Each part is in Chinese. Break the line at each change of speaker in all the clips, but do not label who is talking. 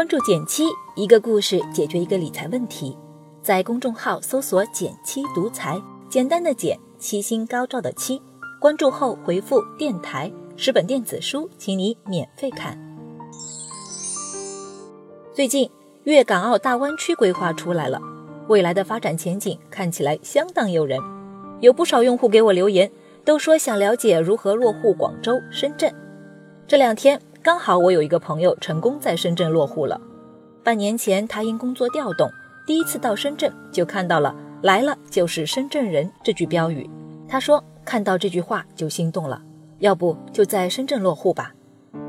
关注减七，一个故事解决一个理财问题。在公众号搜索“减七独裁，简单的减，七星高照的七。关注后回复“电台”，十本电子书，请你免费看。最近，粤港澳大湾区规划出来了，未来的发展前景看起来相当诱人。有不少用户给我留言，都说想了解如何落户广州、深圳。这两天。刚好我有一个朋友成功在深圳落户了。半年前，他因工作调动，第一次到深圳就看到了“来了就是深圳人”这句标语。他说看到这句话就心动了，要不就在深圳落户吧？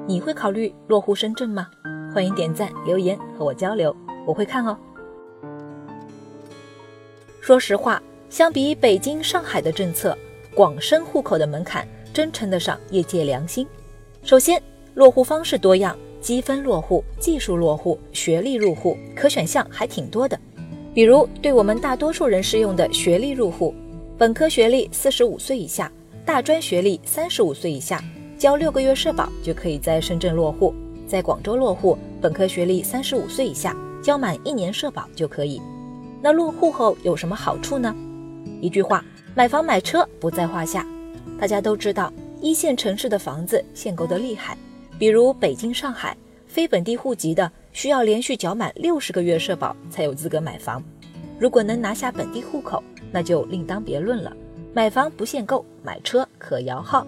你会考虑落户深圳吗？欢迎点赞留言和我交流，我会看哦。说实话，相比北京、上海的政策，广深户口的门槛真称得上业界良心。首先，落户方式多样，积分落户、技术落户、学历入户，可选项还挺多的。比如对我们大多数人适用的学历入户，本科学历四十五岁以下，大专学历三十五岁以下，交六个月社保就可以在深圳落户。在广州落户，本科学历三十五岁以下，交满一年社保就可以。那落户后有什么好处呢？一句话，买房买车不在话下。大家都知道，一线城市的房子限购的厉害。比如北京、上海，非本地户籍的需要连续缴满六十个月社保才有资格买房。如果能拿下本地户口，那就另当别论了。买房不限购，买车可摇号。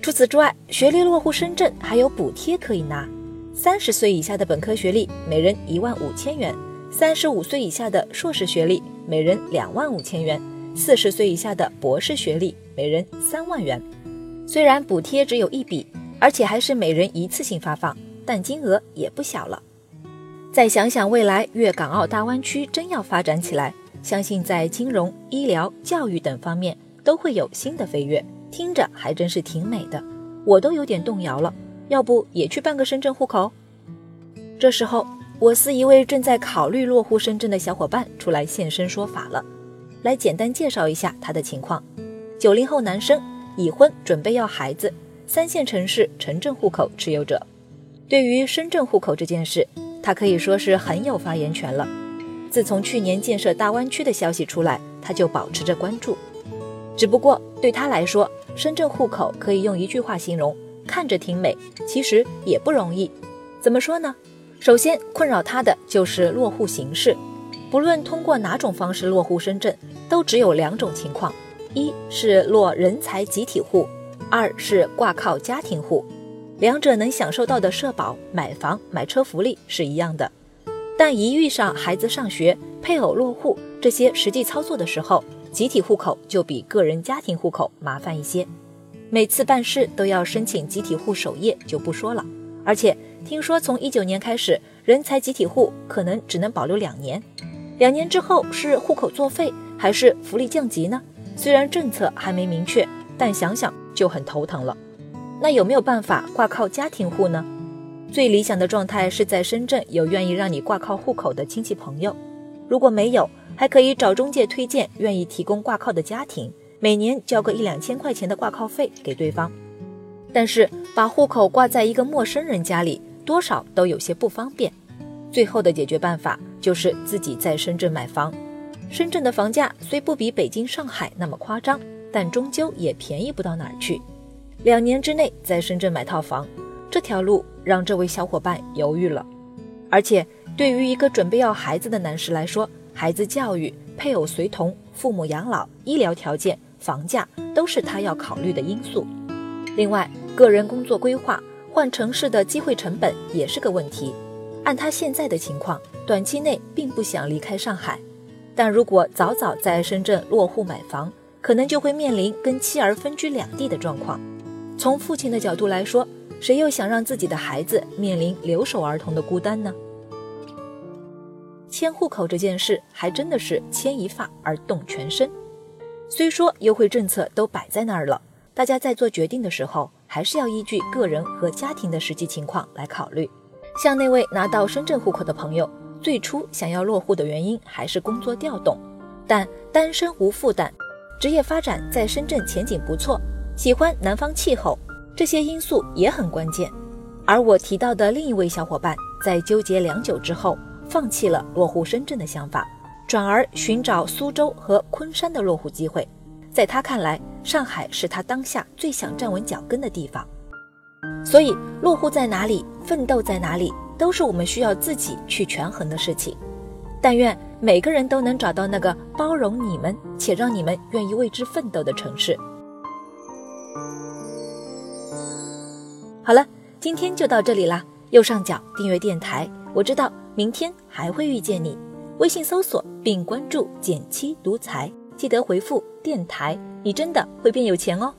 除此之外，学历落户深圳还有补贴可以拿。三十岁以下的本科学历，每人一万五千元；三十五岁以下的硕士学历，每人两万五千元；四十岁以下的博士学历，每人三万元。虽然补贴只有一笔。而且还是每人一次性发放，但金额也不小了。再想想未来粤港澳大湾区真要发展起来，相信在金融、医疗、教育等方面都会有新的飞跃，听着还真是挺美的。我都有点动摇了，要不也去办个深圳户口？这时候，我司一位正在考虑落户深圳的小伙伴出来现身说法了，来简单介绍一下他的情况：九零后男生，已婚，准备要孩子。三线城市城镇户口持有者，对于深圳户口这件事，他可以说是很有发言权了。自从去年建设大湾区的消息出来，他就保持着关注。只不过对他来说，深圳户口可以用一句话形容：看着挺美，其实也不容易。怎么说呢？首先困扰他的就是落户形式，不论通过哪种方式落户深圳，都只有两种情况：一是落人才集体户。二是挂靠家庭户，两者能享受到的社保、买房、买车福利是一样的，但一遇上孩子上学、配偶落户这些实际操作的时候，集体户口就比个人家庭户口麻烦一些。每次办事都要申请集体户首页就不说了，而且听说从一九年开始，人才集体户可能只能保留两年，两年之后是户口作废还是福利降级呢？虽然政策还没明确，但想想。就很头疼了，那有没有办法挂靠家庭户呢？最理想的状态是在深圳有愿意让你挂靠户口的亲戚朋友，如果没有，还可以找中介推荐愿意提供挂靠的家庭，每年交个一两千块钱的挂靠费给对方。但是把户口挂在一个陌生人家里，多少都有些不方便。最后的解决办法就是自己在深圳买房。深圳的房价虽不比北京、上海那么夸张。但终究也便宜不到哪儿去。两年之内在深圳买套房，这条路让这位小伙伴犹豫了。而且对于一个准备要孩子的男士来说，孩子教育、配偶随同、父母养老、医疗条件、房价都是他要考虑的因素。另外，个人工作规划、换城市的机会成本也是个问题。按他现在的情况，短期内并不想离开上海，但如果早早在深圳落户买房，可能就会面临跟妻儿分居两地的状况。从父亲的角度来说，谁又想让自己的孩子面临留守儿童的孤单呢？迁户口这件事还真的是牵一发而动全身。虽说优惠政策都摆在那儿了，大家在做决定的时候，还是要依据个人和家庭的实际情况来考虑。像那位拿到深圳户口的朋友，最初想要落户的原因还是工作调动，但单身无负担。职业发展在深圳前景不错，喜欢南方气候，这些因素也很关键。而我提到的另一位小伙伴，在纠结良久之后，放弃了落户深圳的想法，转而寻找苏州和昆山的落户机会。在他看来，上海是他当下最想站稳脚跟的地方。所以，落户在哪里，奋斗在哪里，都是我们需要自己去权衡的事情。但愿每个人都能找到那个包容你们且让你们愿意为之奋斗的城市。好了，今天就到这里啦。右上角订阅电台，我知道明天还会遇见你。微信搜索并关注“减七独裁，记得回复“电台”，你真的会变有钱哦。